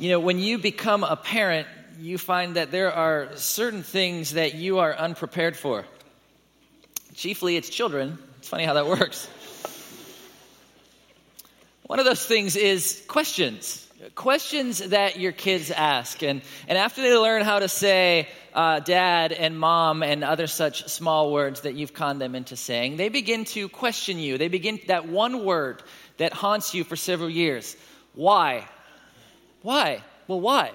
You know, when you become a parent, you find that there are certain things that you are unprepared for. Chiefly, it's children. It's funny how that works. One of those things is questions. Questions that your kids ask. And, and after they learn how to say uh, dad and mom and other such small words that you've conned them into saying, they begin to question you. They begin that one word that haunts you for several years. Why? Why? Well, why?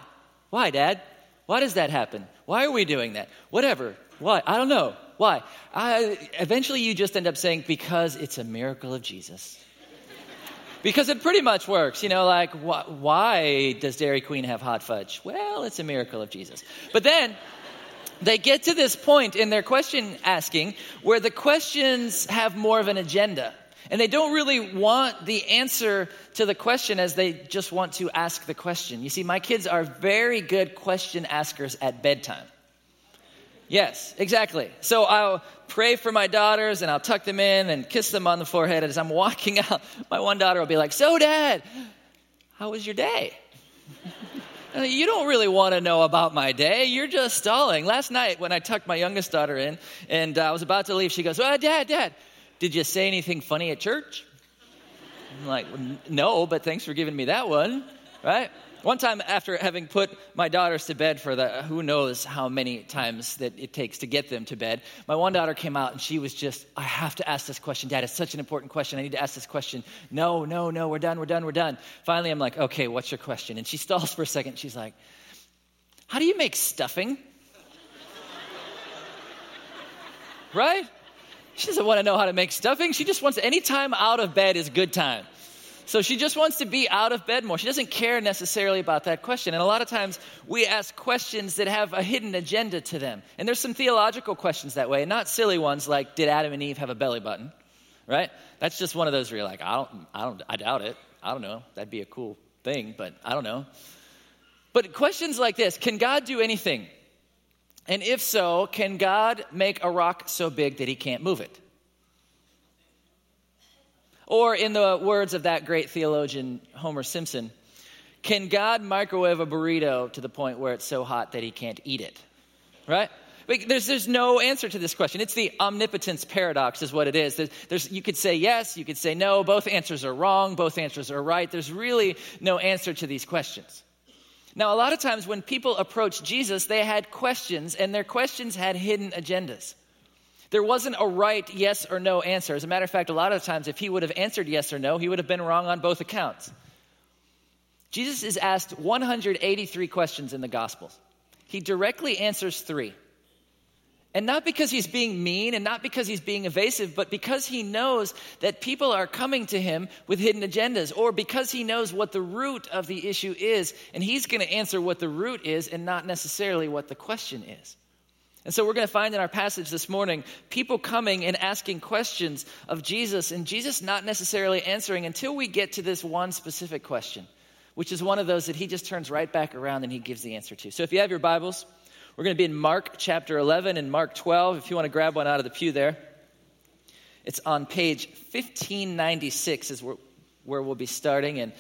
Why, dad? Why does that happen? Why are we doing that? Whatever. Why? I don't know. Why? I, eventually, you just end up saying, because it's a miracle of Jesus. because it pretty much works. You know, like, wh- why does Dairy Queen have hot fudge? Well, it's a miracle of Jesus. But then, they get to this point in their question asking where the questions have more of an agenda. And they don't really want the answer to the question as they just want to ask the question. You see, my kids are very good question askers at bedtime. Yes, exactly. So I'll pray for my daughters and I'll tuck them in and kiss them on the forehead. As I'm walking out, my one daughter will be like, So, Dad, how was your day? you don't really want to know about my day. You're just stalling. Last night, when I tucked my youngest daughter in and I was about to leave, she goes, well, Dad, Dad, did you say anything funny at church? I'm like, no, but thanks for giving me that one, right? One time, after having put my daughters to bed for the who knows how many times that it takes to get them to bed, my one daughter came out and she was just, I have to ask this question, Dad. It's such an important question. I need to ask this question. No, no, no, we're done, we're done, we're done. Finally, I'm like, okay, what's your question? And she stalls for a second. She's like, How do you make stuffing? right? She doesn't want to know how to make stuffing. She just wants any time out of bed is good time. So she just wants to be out of bed more. She doesn't care necessarily about that question. And a lot of times we ask questions that have a hidden agenda to them. And there's some theological questions that way, not silly ones like did Adam and Eve have a belly button? Right? That's just one of those where you're like, I don't I don't I doubt it. I don't know. That'd be a cool thing, but I don't know. But questions like this, can God do anything? And if so, can God make a rock so big that he can't move it? Or, in the words of that great theologian, Homer Simpson, can God microwave a burrito to the point where it's so hot that he can't eat it? Right? There's, there's no answer to this question. It's the omnipotence paradox, is what it is. There's, there's, you could say yes, you could say no. Both answers are wrong, both answers are right. There's really no answer to these questions. Now, a lot of times when people approached Jesus, they had questions, and their questions had hidden agendas. There wasn't a right yes or no answer. As a matter of fact, a lot of times, if he would have answered yes or no, he would have been wrong on both accounts. Jesus is asked 183 questions in the Gospels. He directly answers three. And not because he's being mean and not because he's being evasive, but because he knows that people are coming to him with hidden agendas, or because he knows what the root of the issue is, and he's going to answer what the root is and not necessarily what the question is. And so we're going to find in our passage this morning people coming and asking questions of Jesus, and Jesus not necessarily answering until we get to this one specific question, which is one of those that he just turns right back around and he gives the answer to. So if you have your Bibles, we're going to be in Mark chapter 11 and Mark 12. If you want to grab one out of the pew there, it's on page 1596 is where, where we'll be starting. And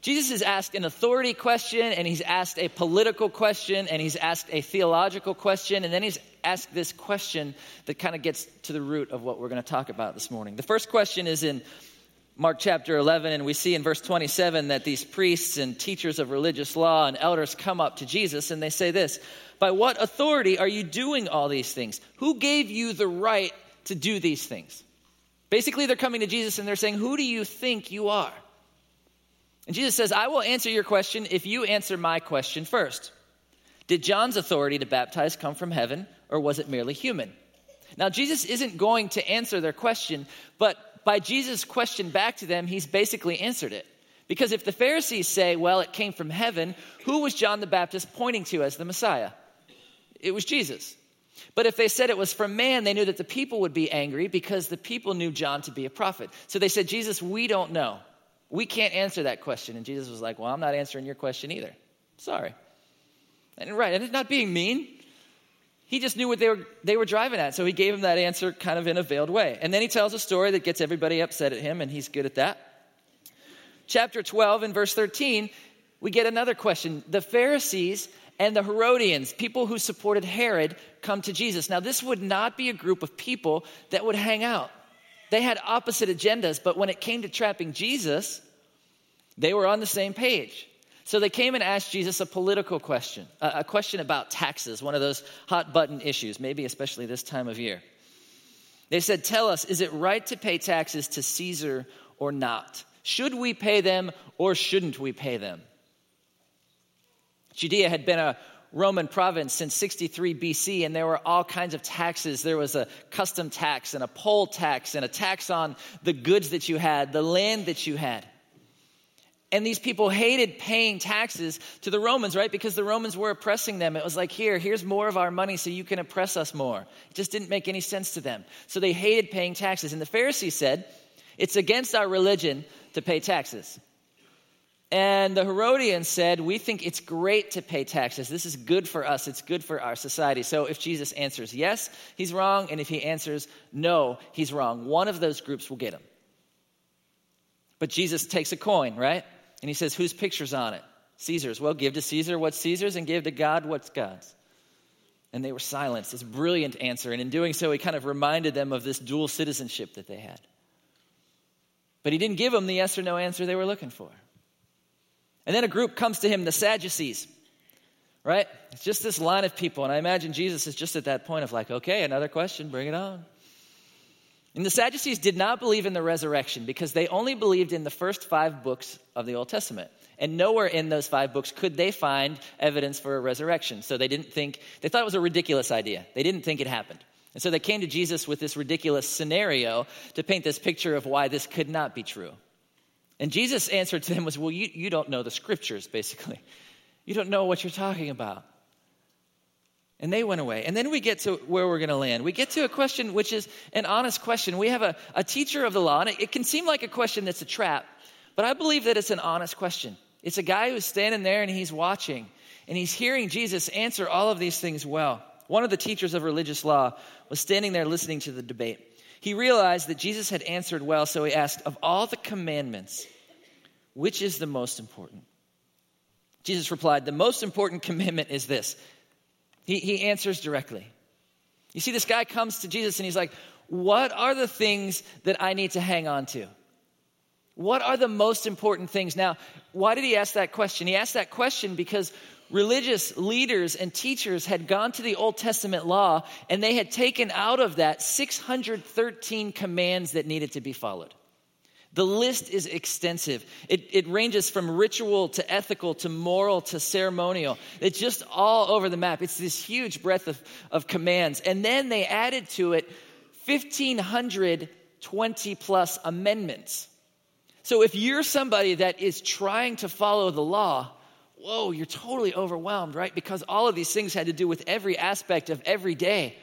Jesus has asked an authority question, and he's asked a political question, and he's asked a theological question, and then he's asked this question that kind of gets to the root of what we're going to talk about this morning. The first question is in Mark chapter 11, and we see in verse 27 that these priests and teachers of religious law and elders come up to Jesus and they say this By what authority are you doing all these things? Who gave you the right to do these things? Basically, they're coming to Jesus and they're saying, Who do you think you are? And Jesus says, I will answer your question if you answer my question first. Did John's authority to baptize come from heaven, or was it merely human? Now, Jesus isn't going to answer their question, but by Jesus' question back to them, he's basically answered it. Because if the Pharisees say, well, it came from heaven, who was John the Baptist pointing to as the Messiah? It was Jesus. But if they said it was from man, they knew that the people would be angry because the people knew John to be a prophet. So they said, Jesus, we don't know. We can't answer that question. And Jesus was like, Well, I'm not answering your question either. Sorry. And right, and it's not being mean. He just knew what they were, they were driving at, so he gave him that answer kind of in a veiled way. And then he tells a story that gets everybody upset at him, and he's good at that. Chapter 12 and verse 13, we get another question. The Pharisees and the Herodians, people who supported Herod, come to Jesus. Now, this would not be a group of people that would hang out. They had opposite agendas, but when it came to trapping Jesus, they were on the same page. So they came and asked Jesus a political question, a question about taxes, one of those hot button issues, maybe especially this time of year. They said, Tell us, is it right to pay taxes to Caesar or not? Should we pay them or shouldn't we pay them? Judea had been a Roman province since 63 BC, and there were all kinds of taxes. There was a custom tax and a poll tax and a tax on the goods that you had, the land that you had. And these people hated paying taxes to the Romans, right? Because the Romans were oppressing them. It was like, here, here's more of our money so you can oppress us more. It just didn't make any sense to them. So they hated paying taxes. And the Pharisees said, it's against our religion to pay taxes. And the Herodians said, We think it's great to pay taxes. This is good for us. It's good for our society. So if Jesus answers yes, he's wrong. And if he answers no, he's wrong. One of those groups will get him. But Jesus takes a coin, right? And he says, Whose picture's on it? Caesar's. Well, give to Caesar what's Caesar's and give to God what's God's. And they were silenced. This brilliant answer. And in doing so, he kind of reminded them of this dual citizenship that they had. But he didn't give them the yes or no answer they were looking for. And then a group comes to him, the Sadducees, right? It's just this line of people. And I imagine Jesus is just at that point of like, okay, another question, bring it on. And the Sadducees did not believe in the resurrection because they only believed in the first five books of the Old Testament. And nowhere in those five books could they find evidence for a resurrection. So they didn't think, they thought it was a ridiculous idea. They didn't think it happened. And so they came to Jesus with this ridiculous scenario to paint this picture of why this could not be true. And Jesus' answer to them was, Well, you, you don't know the scriptures, basically. You don't know what you're talking about. And they went away. And then we get to where we're going to land. We get to a question which is an honest question. We have a, a teacher of the law, and it, it can seem like a question that's a trap, but I believe that it's an honest question. It's a guy who's standing there and he's watching, and he's hearing Jesus answer all of these things well. One of the teachers of religious law was standing there listening to the debate. He realized that Jesus had answered well, so he asked, Of all the commandments, which is the most important? Jesus replied, The most important commandment is this. He, he answers directly. You see, this guy comes to Jesus and he's like, What are the things that I need to hang on to? What are the most important things? Now, why did he ask that question? He asked that question because religious leaders and teachers had gone to the Old Testament law and they had taken out of that 613 commands that needed to be followed. The list is extensive. It, it, ranges from ritual to ethical to moral to ceremonial. It's just all over the map. It's this huge breadth of, of commands. And then they added to it 1,520 plus amendments. So if you're somebody that is trying to follow the law, whoa, you're totally overwhelmed, right? Because all of these things had to do with every aspect of every day.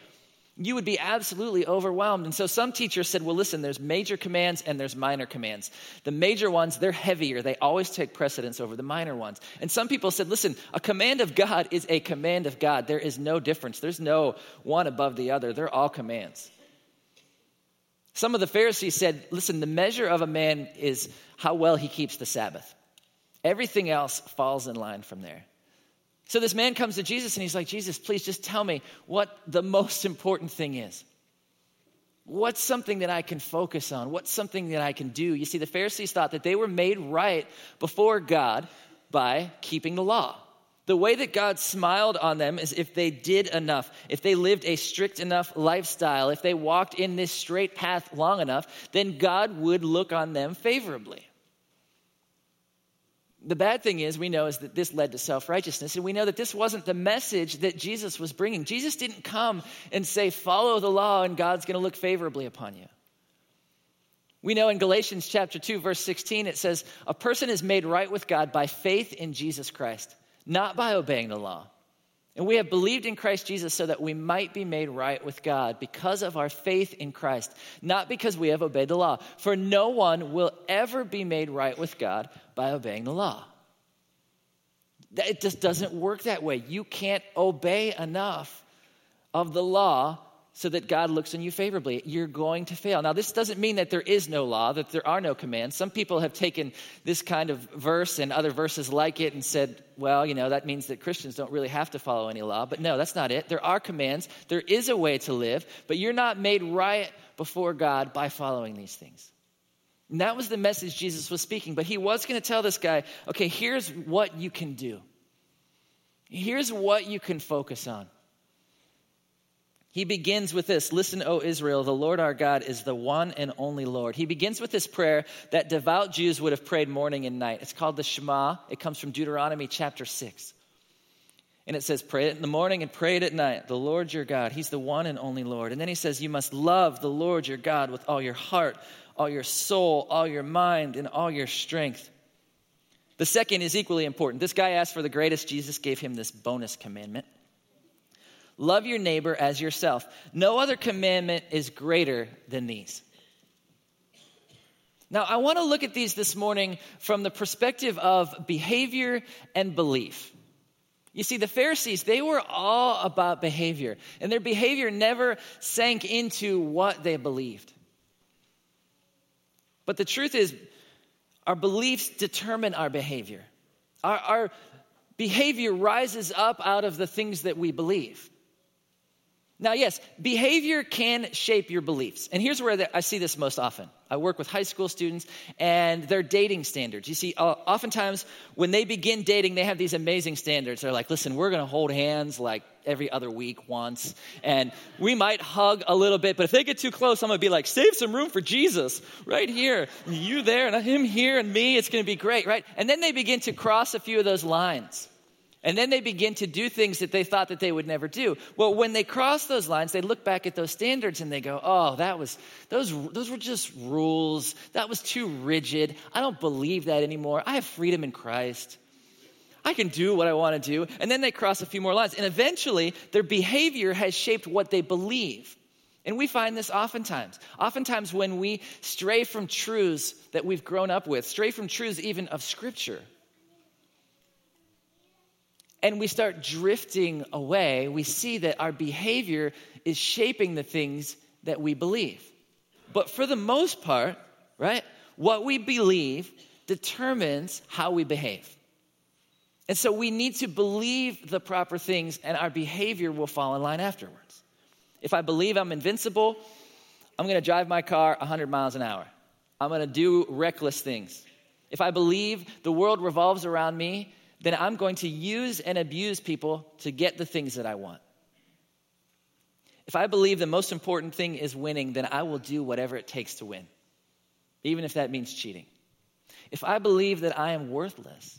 You would be absolutely overwhelmed. And so some teachers said, well, listen, there's major commands and there's minor commands. The major ones, they're heavier. They always take precedence over the minor ones. And some people said, listen, a command of God is a command of God. There is no difference. There's no one above the other. They're all commands. Some of the Pharisees said, listen, the measure of a man is how well he keeps the Sabbath. Everything else falls in line from there. So this man comes to Jesus and he's like, Jesus, please just tell me what the most important thing is. What's something that I can focus on? What's something that I can do? You see, the Pharisees thought that they were made right before God by keeping the law. The way that God smiled on them is if they did enough, if they lived a strict enough lifestyle, if they walked in this straight path long enough, then God would look on them favorably. The bad thing is, we know, is that this led to self righteousness, and we know that this wasn't the message that Jesus was bringing. Jesus didn't come and say, follow the law, and God's going to look favorably upon you. We know in Galatians chapter 2, verse 16, it says, A person is made right with God by faith in Jesus Christ, not by obeying the law. And we have believed in Christ Jesus so that we might be made right with God because of our faith in Christ, not because we have obeyed the law. For no one will ever be made right with God by obeying the law. It just doesn't work that way. You can't obey enough of the law so that God looks on you favorably. You're going to fail. Now, this doesn't mean that there is no law, that there are no commands. Some people have taken this kind of verse and other verses like it and said, well, you know, that means that Christians don't really have to follow any law. But no, that's not it. There are commands, there is a way to live, but you're not made right before God by following these things. And that was the message Jesus was speaking. But he was going to tell this guy, okay, here's what you can do. Here's what you can focus on. He begins with this Listen, O Israel, the Lord our God is the one and only Lord. He begins with this prayer that devout Jews would have prayed morning and night. It's called the Shema. It comes from Deuteronomy chapter 6. And it says, Pray it in the morning and pray it at night. The Lord your God, He's the one and only Lord. And then He says, You must love the Lord your God with all your heart, all your soul, all your mind, and all your strength. The second is equally important. This guy asked for the greatest. Jesus gave him this bonus commandment. Love your neighbor as yourself. No other commandment is greater than these. Now, I want to look at these this morning from the perspective of behavior and belief. You see, the Pharisees, they were all about behavior, and their behavior never sank into what they believed. But the truth is, our beliefs determine our behavior. Our, our behavior rises up out of the things that we believe. Now, yes, behavior can shape your beliefs. And here's where I see this most often. I work with high school students and their dating standards. You see, uh, oftentimes when they begin dating, they have these amazing standards. They're like, listen, we're going to hold hands like every other week once, and we might hug a little bit, but if they get too close, I'm going to be like, save some room for Jesus right here. You there, and him here, and me. It's going to be great, right? And then they begin to cross a few of those lines. And then they begin to do things that they thought that they would never do. Well, when they cross those lines, they look back at those standards and they go, "Oh, that was those those were just rules. That was too rigid. I don't believe that anymore. I have freedom in Christ. I can do what I want to do." And then they cross a few more lines, and eventually their behavior has shaped what they believe. And we find this oftentimes. Oftentimes, when we stray from truths that we've grown up with, stray from truths even of Scripture, and we start drifting away, we see that our behavior is shaping the things that we believe. But for the most part, right, what we believe determines how we behave. And so we need to believe the proper things, and our behavior will fall in line afterwards. If I believe I'm invincible, I'm gonna drive my car 100 miles an hour. I'm gonna do reckless things. If I believe the world revolves around me, then I'm going to use and abuse people to get the things that I want. If I believe the most important thing is winning, then I will do whatever it takes to win, even if that means cheating. If I believe that I am worthless,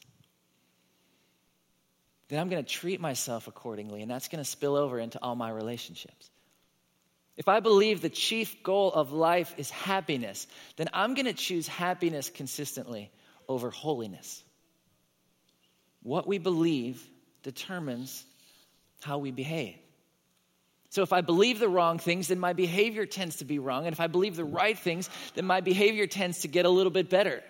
then I'm going to treat myself accordingly, and that's going to spill over into all my relationships. If I believe the chief goal of life is happiness, then I'm going to choose happiness consistently over holiness. What we believe determines how we behave. So if I believe the wrong things, then my behavior tends to be wrong. And if I believe the right things, then my behavior tends to get a little bit better.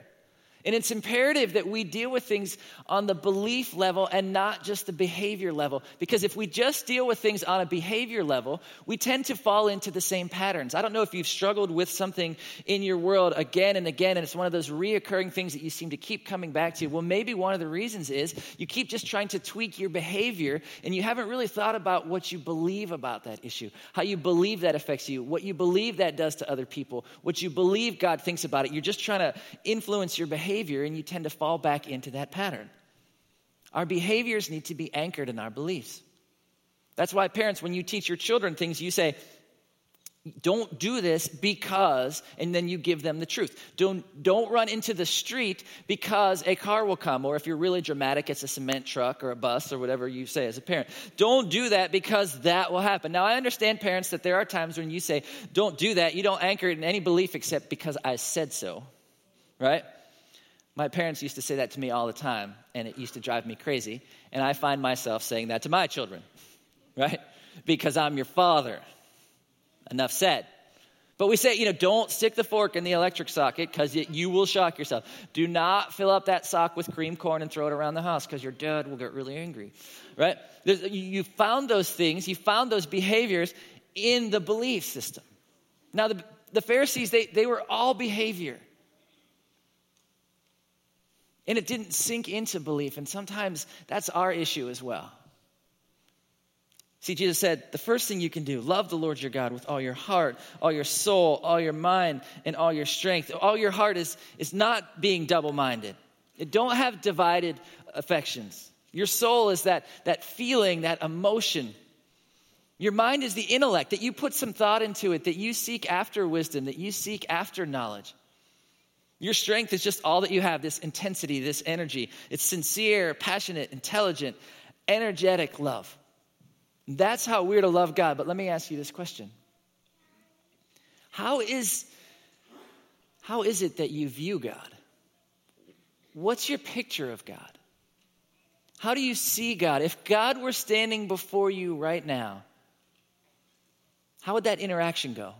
And it's imperative that we deal with things on the belief level and not just the behavior level. Because if we just deal with things on a behavior level, we tend to fall into the same patterns. I don't know if you've struggled with something in your world again and again, and it's one of those reoccurring things that you seem to keep coming back to. Well, maybe one of the reasons is you keep just trying to tweak your behavior, and you haven't really thought about what you believe about that issue, how you believe that affects you, what you believe that does to other people, what you believe God thinks about it. You're just trying to influence your behavior behavior and you tend to fall back into that pattern. Our behaviors need to be anchored in our beliefs. That's why, parents, when you teach your children things, you say, don't do this because, and then you give them the truth. Don't, don't run into the street because a car will come, or if you're really dramatic, it's a cement truck or a bus or whatever you say as a parent. Don't do that because that will happen. Now, I understand, parents, that there are times when you say, don't do that. You don't anchor it in any belief except because I said so, right? My parents used to say that to me all the time, and it used to drive me crazy. And I find myself saying that to my children, right? Because I'm your father. Enough said. But we say, you know, don't stick the fork in the electric socket because you will shock yourself. Do not fill up that sock with cream corn and throw it around the house because your dad will get really angry, right? you found those things, you found those behaviors in the belief system. Now, the, the Pharisees, they, they were all behavior. And it didn't sink into belief. And sometimes that's our issue as well. See, Jesus said, the first thing you can do, love the Lord your God with all your heart, all your soul, all your mind, and all your strength. All your heart is, is not being double minded. Don't have divided affections. Your soul is that, that feeling, that emotion. Your mind is the intellect, that you put some thought into it, that you seek after wisdom, that you seek after knowledge. Your strength is just all that you have this intensity, this energy. It's sincere, passionate, intelligent, energetic love. That's how we're to love God. But let me ask you this question How is, how is it that you view God? What's your picture of God? How do you see God? If God were standing before you right now, how would that interaction go?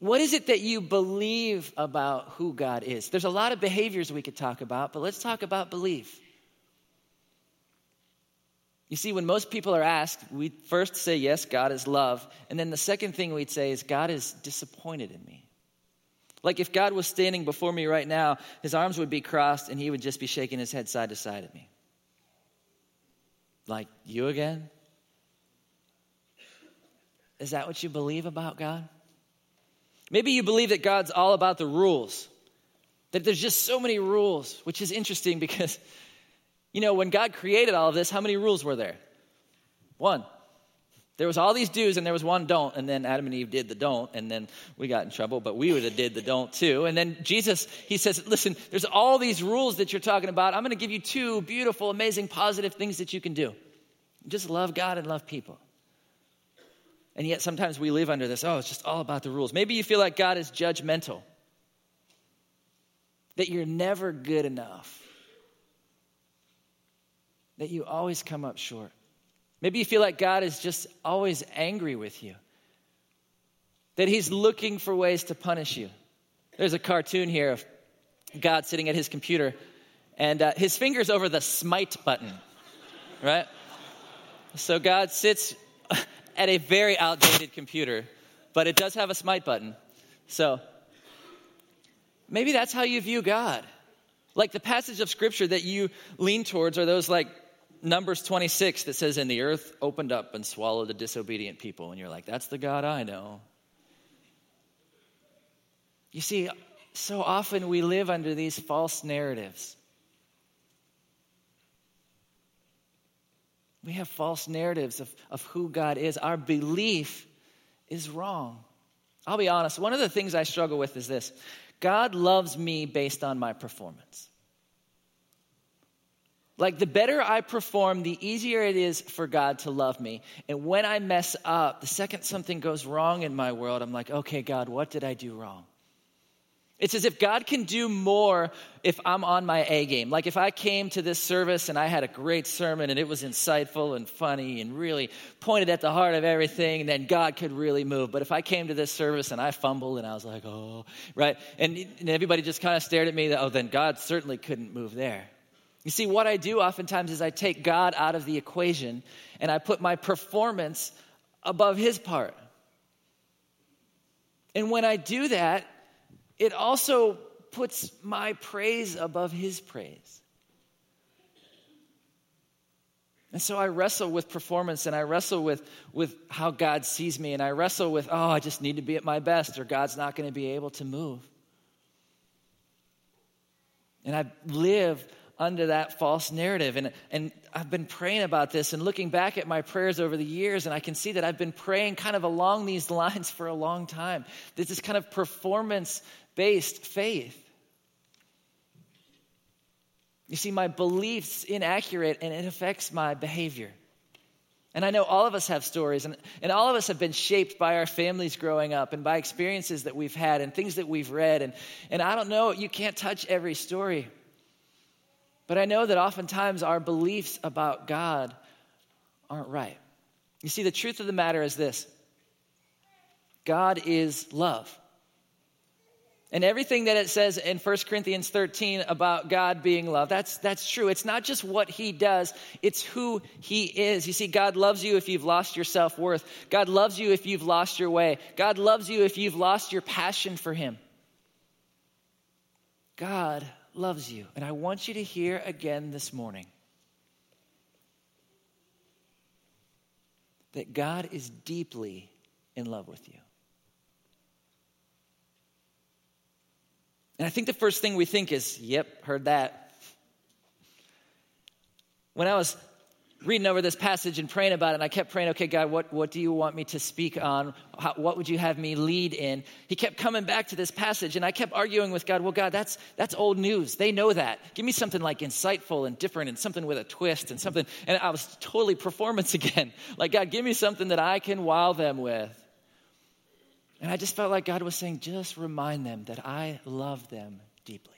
What is it that you believe about who God is? There's a lot of behaviors we could talk about, but let's talk about belief. You see, when most people are asked, we first say, Yes, God is love. And then the second thing we'd say is, God is disappointed in me. Like if God was standing before me right now, his arms would be crossed and he would just be shaking his head side to side at me. Like, you again? Is that what you believe about God? Maybe you believe that God's all about the rules, that there's just so many rules, which is interesting because, you know, when God created all of this, how many rules were there? One. There was all these do's and there was one don't, and then Adam and Eve did the don't, and then we got in trouble, but we would have did the don't too. And then Jesus, he says, listen, there's all these rules that you're talking about. I'm going to give you two beautiful, amazing, positive things that you can do. Just love God and love people. And yet sometimes we live under this oh, it's just all about the rules. Maybe you feel like God is judgmental, that you're never good enough, that you always come up short. Maybe you feel like God is just always angry with you, that He's looking for ways to punish you. There's a cartoon here of God sitting at his computer, and uh, his finger's over the smite button, right? So God sits at a very outdated computer, but it does have a smite button. So maybe that's how you view God. Like the passage of scripture that you lean towards are those like Numbers 26 that says, And the earth opened up and swallowed the disobedient people. And you're like, That's the God I know. You see, so often we live under these false narratives. We have false narratives of, of who God is. Our belief is wrong. I'll be honest, one of the things I struggle with is this God loves me based on my performance. Like, the better I perform, the easier it is for God to love me. And when I mess up, the second something goes wrong in my world, I'm like, okay, God, what did I do wrong? It's as if God can do more if I'm on my A game. Like if I came to this service and I had a great sermon and it was insightful and funny and really pointed at the heart of everything, then God could really move. But if I came to this service and I fumbled and I was like, oh, right? And, and everybody just kind of stared at me, oh, then God certainly couldn't move there. You see, what I do oftentimes is I take God out of the equation and I put my performance above his part. And when I do that, it also puts my praise above his praise. And so I wrestle with performance and I wrestle with, with how God sees me and I wrestle with, oh, I just need to be at my best or God's not going to be able to move. And I live under that false narrative. And, and I've been praying about this and looking back at my prayers over the years, and I can see that I've been praying kind of along these lines for a long time. This is kind of performance based faith. You see, my belief's inaccurate and it affects my behavior. And I know all of us have stories, and, and all of us have been shaped by our families growing up and by experiences that we've had and things that we've read. And, and I don't know, you can't touch every story. But I know that oftentimes our beliefs about God aren't right. You see, the truth of the matter is this God is love. And everything that it says in 1 Corinthians 13 about God being love, that's, that's true. It's not just what he does, it's who he is. You see, God loves you if you've lost your self worth. God loves you if you've lost your way. God loves you if you've lost your passion for him. God loves you. And I want you to hear again this morning that God is deeply in love with you. And I think the first thing we think is, yep, heard that. When I was reading over this passage and praying about it, and I kept praying, okay, God, what, what do you want me to speak on? How, what would you have me lead in? He kept coming back to this passage, and I kept arguing with God, well, God, that's, that's old news. They know that. Give me something like insightful and different and something with a twist and something. And I was totally performance again. Like, God, give me something that I can wow them with. And I just felt like God was saying, just remind them that I love them deeply.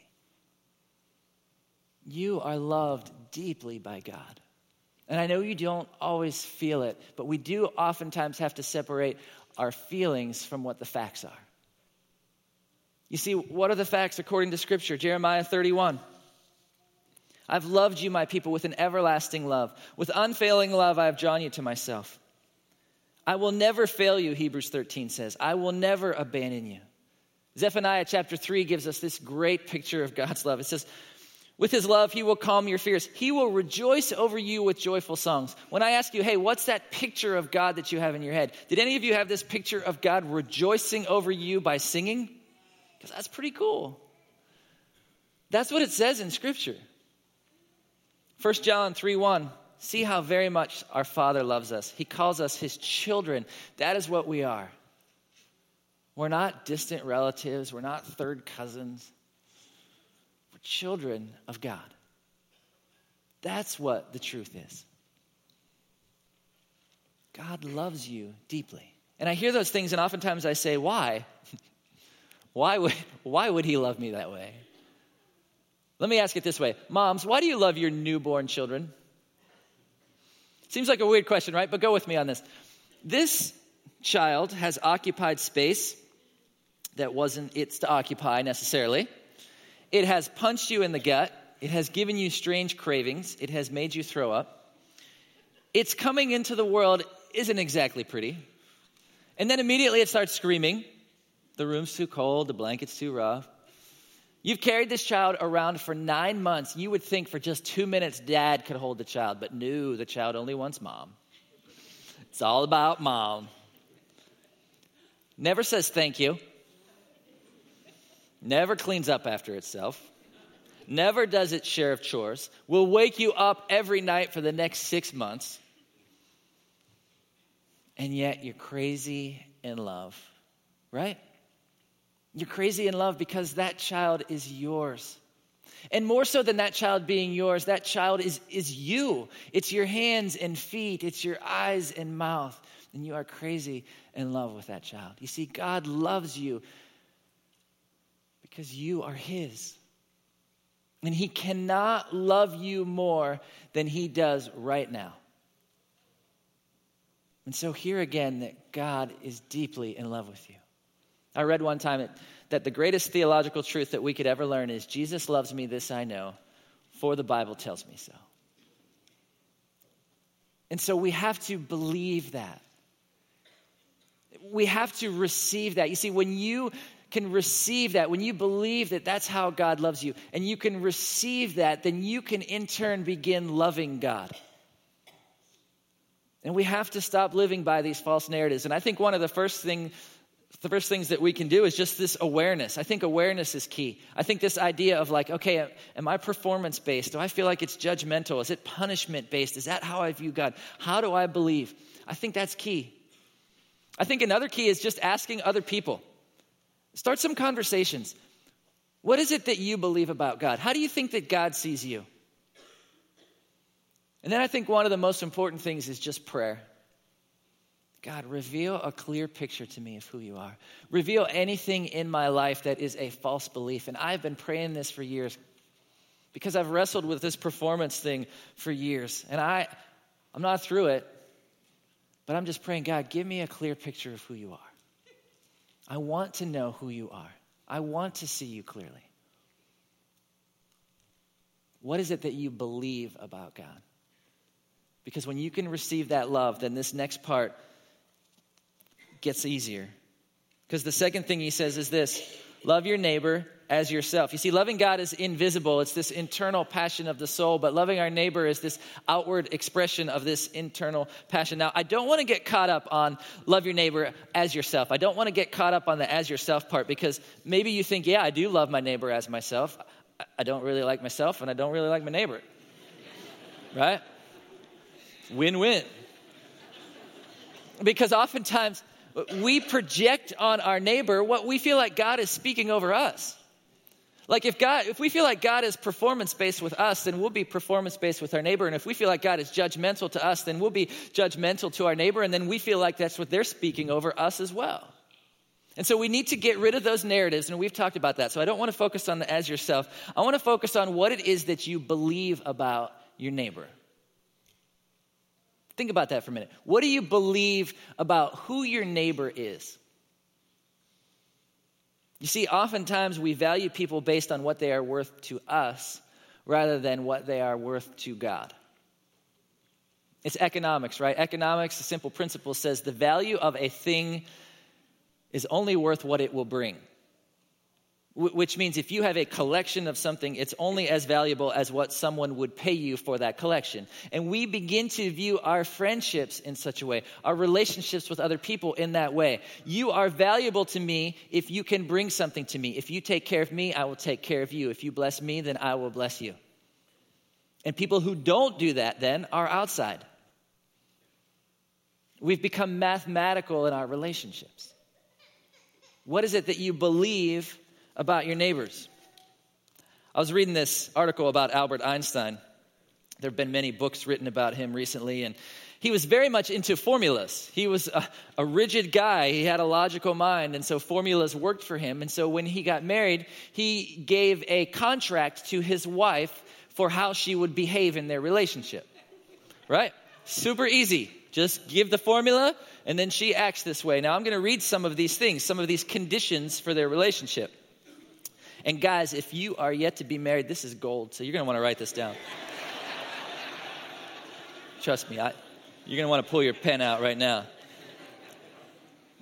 You are loved deeply by God. And I know you don't always feel it, but we do oftentimes have to separate our feelings from what the facts are. You see, what are the facts according to Scripture? Jeremiah 31. I've loved you, my people, with an everlasting love. With unfailing love, I have drawn you to myself. I will never fail you, Hebrews 13 says. I will never abandon you. Zephaniah chapter 3 gives us this great picture of God's love. It says, With his love, he will calm your fears. He will rejoice over you with joyful songs. When I ask you, hey, what's that picture of God that you have in your head? Did any of you have this picture of God rejoicing over you by singing? Because that's pretty cool. That's what it says in Scripture. 1 John 3 1. See how very much our Father loves us. He calls us His children. That is what we are. We're not distant relatives, we're not third cousins. We're children of God. That's what the truth is. God loves you deeply. And I hear those things, and oftentimes I say, Why? why, would, why would He love me that way? Let me ask it this way Moms, why do you love your newborn children? Seems like a weird question, right? But go with me on this. This child has occupied space that wasn't its to occupy necessarily. It has punched you in the gut. It has given you strange cravings. It has made you throw up. Its coming into the world isn't exactly pretty. And then immediately it starts screaming. The room's too cold, the blanket's too rough. You've carried this child around for nine months. You would think for just two minutes dad could hold the child, but no, the child only wants mom. It's all about mom. Never says thank you. Never cleans up after itself. Never does its share of chores. Will wake you up every night for the next six months. And yet you're crazy in love, right? You're crazy in love because that child is yours. And more so than that child being yours, that child is, is you. It's your hands and feet, it's your eyes and mouth. And you are crazy in love with that child. You see, God loves you because you are His. And He cannot love you more than He does right now. And so, here again, that God is deeply in love with you. I read one time that the greatest theological truth that we could ever learn is Jesus loves me, this I know, for the Bible tells me so. And so we have to believe that. We have to receive that. You see, when you can receive that, when you believe that that's how God loves you, and you can receive that, then you can in turn begin loving God. And we have to stop living by these false narratives. And I think one of the first thing the first things that we can do is just this awareness. I think awareness is key. I think this idea of like, okay, am I performance based? Do I feel like it's judgmental? Is it punishment based? Is that how I view God? How do I believe? I think that's key. I think another key is just asking other people. Start some conversations. What is it that you believe about God? How do you think that God sees you? And then I think one of the most important things is just prayer. God, reveal a clear picture to me of who you are. Reveal anything in my life that is a false belief. And I've been praying this for years because I've wrestled with this performance thing for years. And I, I'm not through it, but I'm just praying, God, give me a clear picture of who you are. I want to know who you are. I want to see you clearly. What is it that you believe about God? Because when you can receive that love, then this next part gets easier. Because the second thing he says is this love your neighbor as yourself. You see, loving God is invisible, it's this internal passion of the soul, but loving our neighbor is this outward expression of this internal passion. Now, I don't want to get caught up on love your neighbor as yourself. I don't want to get caught up on the as yourself part because maybe you think, yeah, I do love my neighbor as myself. I don't really like myself and I don't really like my neighbor. right? Win win. Because oftentimes we project on our neighbor what we feel like God is speaking over us. Like if God, if we feel like God is performance based with us, then we'll be performance based with our neighbor. And if we feel like God is judgmental to us, then we'll be judgmental to our neighbor. And then we feel like that's what they're speaking over us as well. And so we need to get rid of those narratives, and we've talked about that. So I don't want to focus on the as yourself. I want to focus on what it is that you believe about your neighbor. Think about that for a minute. What do you believe about who your neighbor is? You see, oftentimes we value people based on what they are worth to us rather than what they are worth to God. It's economics, right? Economics, the simple principle says the value of a thing is only worth what it will bring which means if you have a collection of something, it's only as valuable as what someone would pay you for that collection. And we begin to view our friendships in such a way, our relationships with other people in that way. You are valuable to me if you can bring something to me. If you take care of me, I will take care of you. If you bless me, then I will bless you. And people who don't do that then are outside. We've become mathematical in our relationships. What is it that you believe about your neighbors. I was reading this article about Albert Einstein. There have been many books written about him recently, and he was very much into formulas. He was a, a, rigid guy. He had a logical mind, and so formulas worked for him. And so when he got married, he gave a contract to his wife for how she would behave in their relationship. Right? Super easy. Just give the formula, and then she acts this way. Now, I'm going to read some of these things, some of these conditions for their relationship. And guys, if you are yet to be married, this is gold. So you're going to want to write this down. Trust me, I, you're going to want to pull your pen out right now.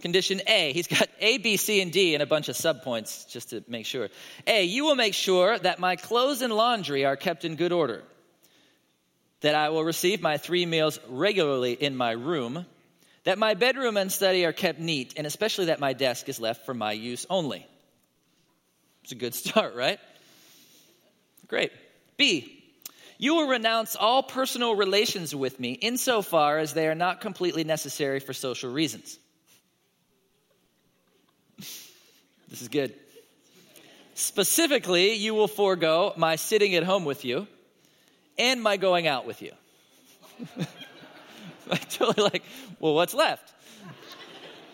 Condition A, he's got A, B, C, and D and a bunch of subpoints just to make sure. A, you will make sure that my clothes and laundry are kept in good order, that I will receive my three meals regularly in my room, that my bedroom and study are kept neat, and especially that my desk is left for my use only. It's a good start, right? Great. B, you will renounce all personal relations with me insofar as they are not completely necessary for social reasons. This is good. Specifically, you will forego my sitting at home with you and my going out with you. I totally like, well, what's left?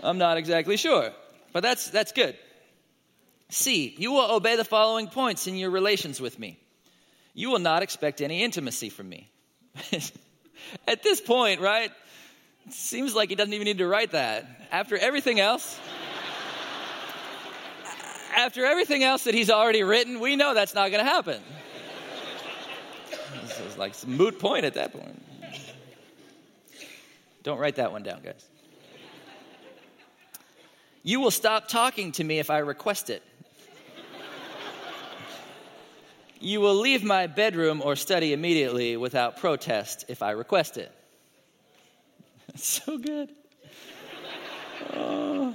I'm not exactly sure, but that's that's good. C, you will obey the following points in your relations with me. You will not expect any intimacy from me. At this point, right? Seems like he doesn't even need to write that. After everything else, after everything else that he's already written, we know that's not going to happen. This is like some moot point at that point. Don't write that one down, guys. You will stop talking to me if I request it. You will leave my bedroom or study immediately without protest if I request it. That's so good. Oh.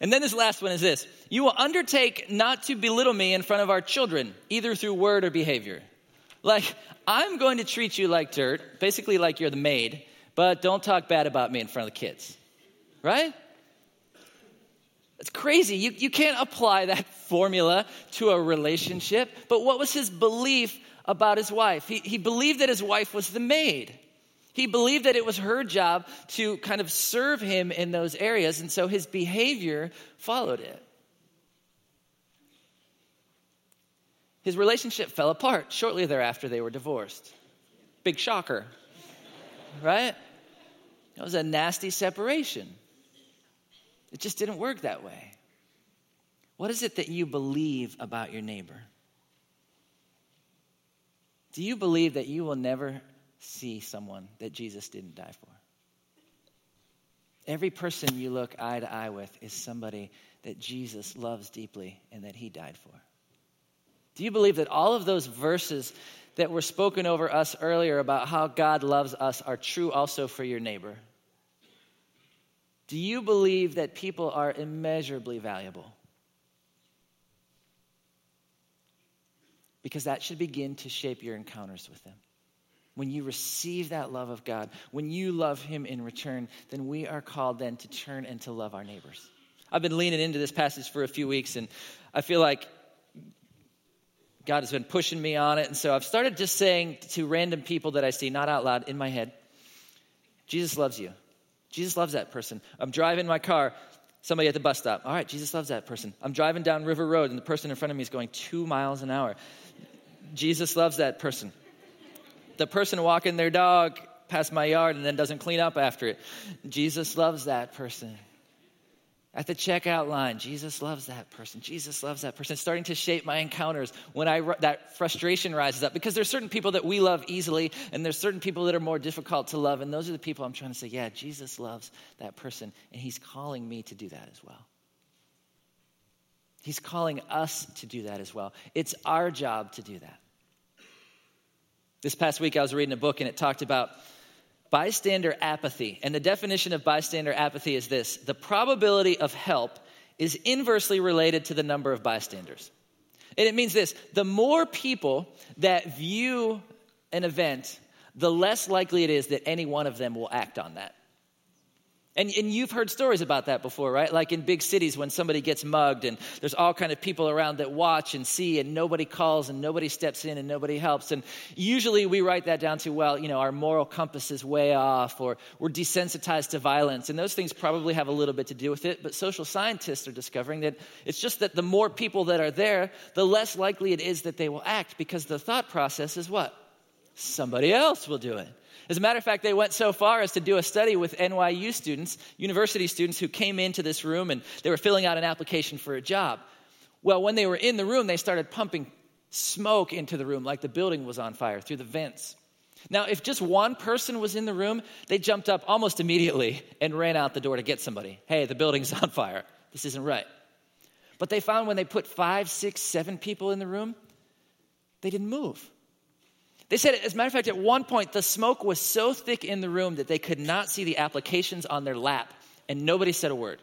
And then this last one is this You will undertake not to belittle me in front of our children, either through word or behavior. Like, I'm going to treat you like dirt, basically like you're the maid, but don't talk bad about me in front of the kids. Right? It's crazy. You, you can't apply that formula to a relationship. But what was his belief about his wife? He, he believed that his wife was the maid. He believed that it was her job to kind of serve him in those areas, and so his behavior followed it. His relationship fell apart. Shortly thereafter, they were divorced. Big shocker, right? It was a nasty separation. It just didn't work that way. What is it that you believe about your neighbor? Do you believe that you will never see someone that Jesus didn't die for? Every person you look eye to eye with is somebody that Jesus loves deeply and that he died for. Do you believe that all of those verses that were spoken over us earlier about how God loves us are true also for your neighbor? Do you believe that people are immeasurably valuable? Because that should begin to shape your encounters with them when you receive that love of God, when you love Him in return, then we are called then to turn and to love our neighbors. I've been leaning into this passage for a few weeks, and I feel like God has been pushing me on it. And so I've started just saying to random people that I see, not out loud, in my head, Jesus loves you. Jesus loves that person. I'm driving my car, somebody at the bus stop. All right, Jesus loves that person. I'm driving down River Road, and the person in front of me is going two miles an hour. Jesus loves that person the person walking their dog past my yard and then doesn't clean up after it. Jesus loves that person. At the checkout line, Jesus loves that person. Jesus loves that person. It's starting to shape my encounters when I that frustration rises up because there's certain people that we love easily and there's certain people that are more difficult to love and those are the people I'm trying to say, yeah, Jesus loves that person and he's calling me to do that as well. He's calling us to do that as well. It's our job to do that. This past week, I was reading a book and it talked about bystander apathy. And the definition of bystander apathy is this the probability of help is inversely related to the number of bystanders. And it means this the more people that view an event, the less likely it is that any one of them will act on that. And, and you've heard stories about that before, right? Like in big cities when somebody gets mugged and there's all kind of people around that watch and see and nobody calls and nobody steps in and nobody helps. And usually we write that down to, well, you know, our moral compass is way off or we're desensitized to violence. And those things probably have a little bit to do with it. But social scientists are discovering that it's just that the more people that are there, the less likely it is that they will act because the thought process is what? Somebody else will do it. As a matter of fact, they went so far as to do a study with NYU students, university students who came into this room and they were filling out an application for a job. Well, when they were in the room, they started pumping smoke into the room like the building was on fire through the vents. Now, if just one person was in the room, they jumped up almost immediately and ran out the door to get somebody. Hey, the building's on fire. This isn't right. But they found when they put five, six, seven people in the room, they didn't move. They said, as a matter of fact, at one point, the smoke was so thick in the room that they could not see the applications on their lap, and nobody said a word.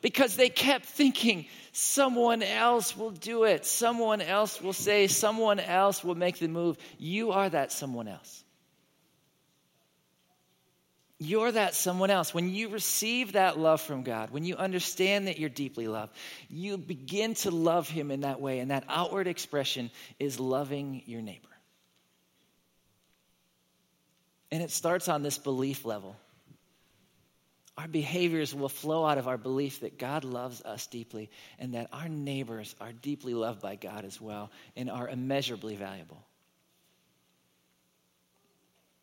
Because they kept thinking, someone else will do it, someone else will say, someone else will make the move. You are that someone else. You're that someone else. When you receive that love from God, when you understand that you're deeply loved, you begin to love Him in that way. And that outward expression is loving your neighbor. And it starts on this belief level. Our behaviors will flow out of our belief that God loves us deeply and that our neighbors are deeply loved by God as well and are immeasurably valuable.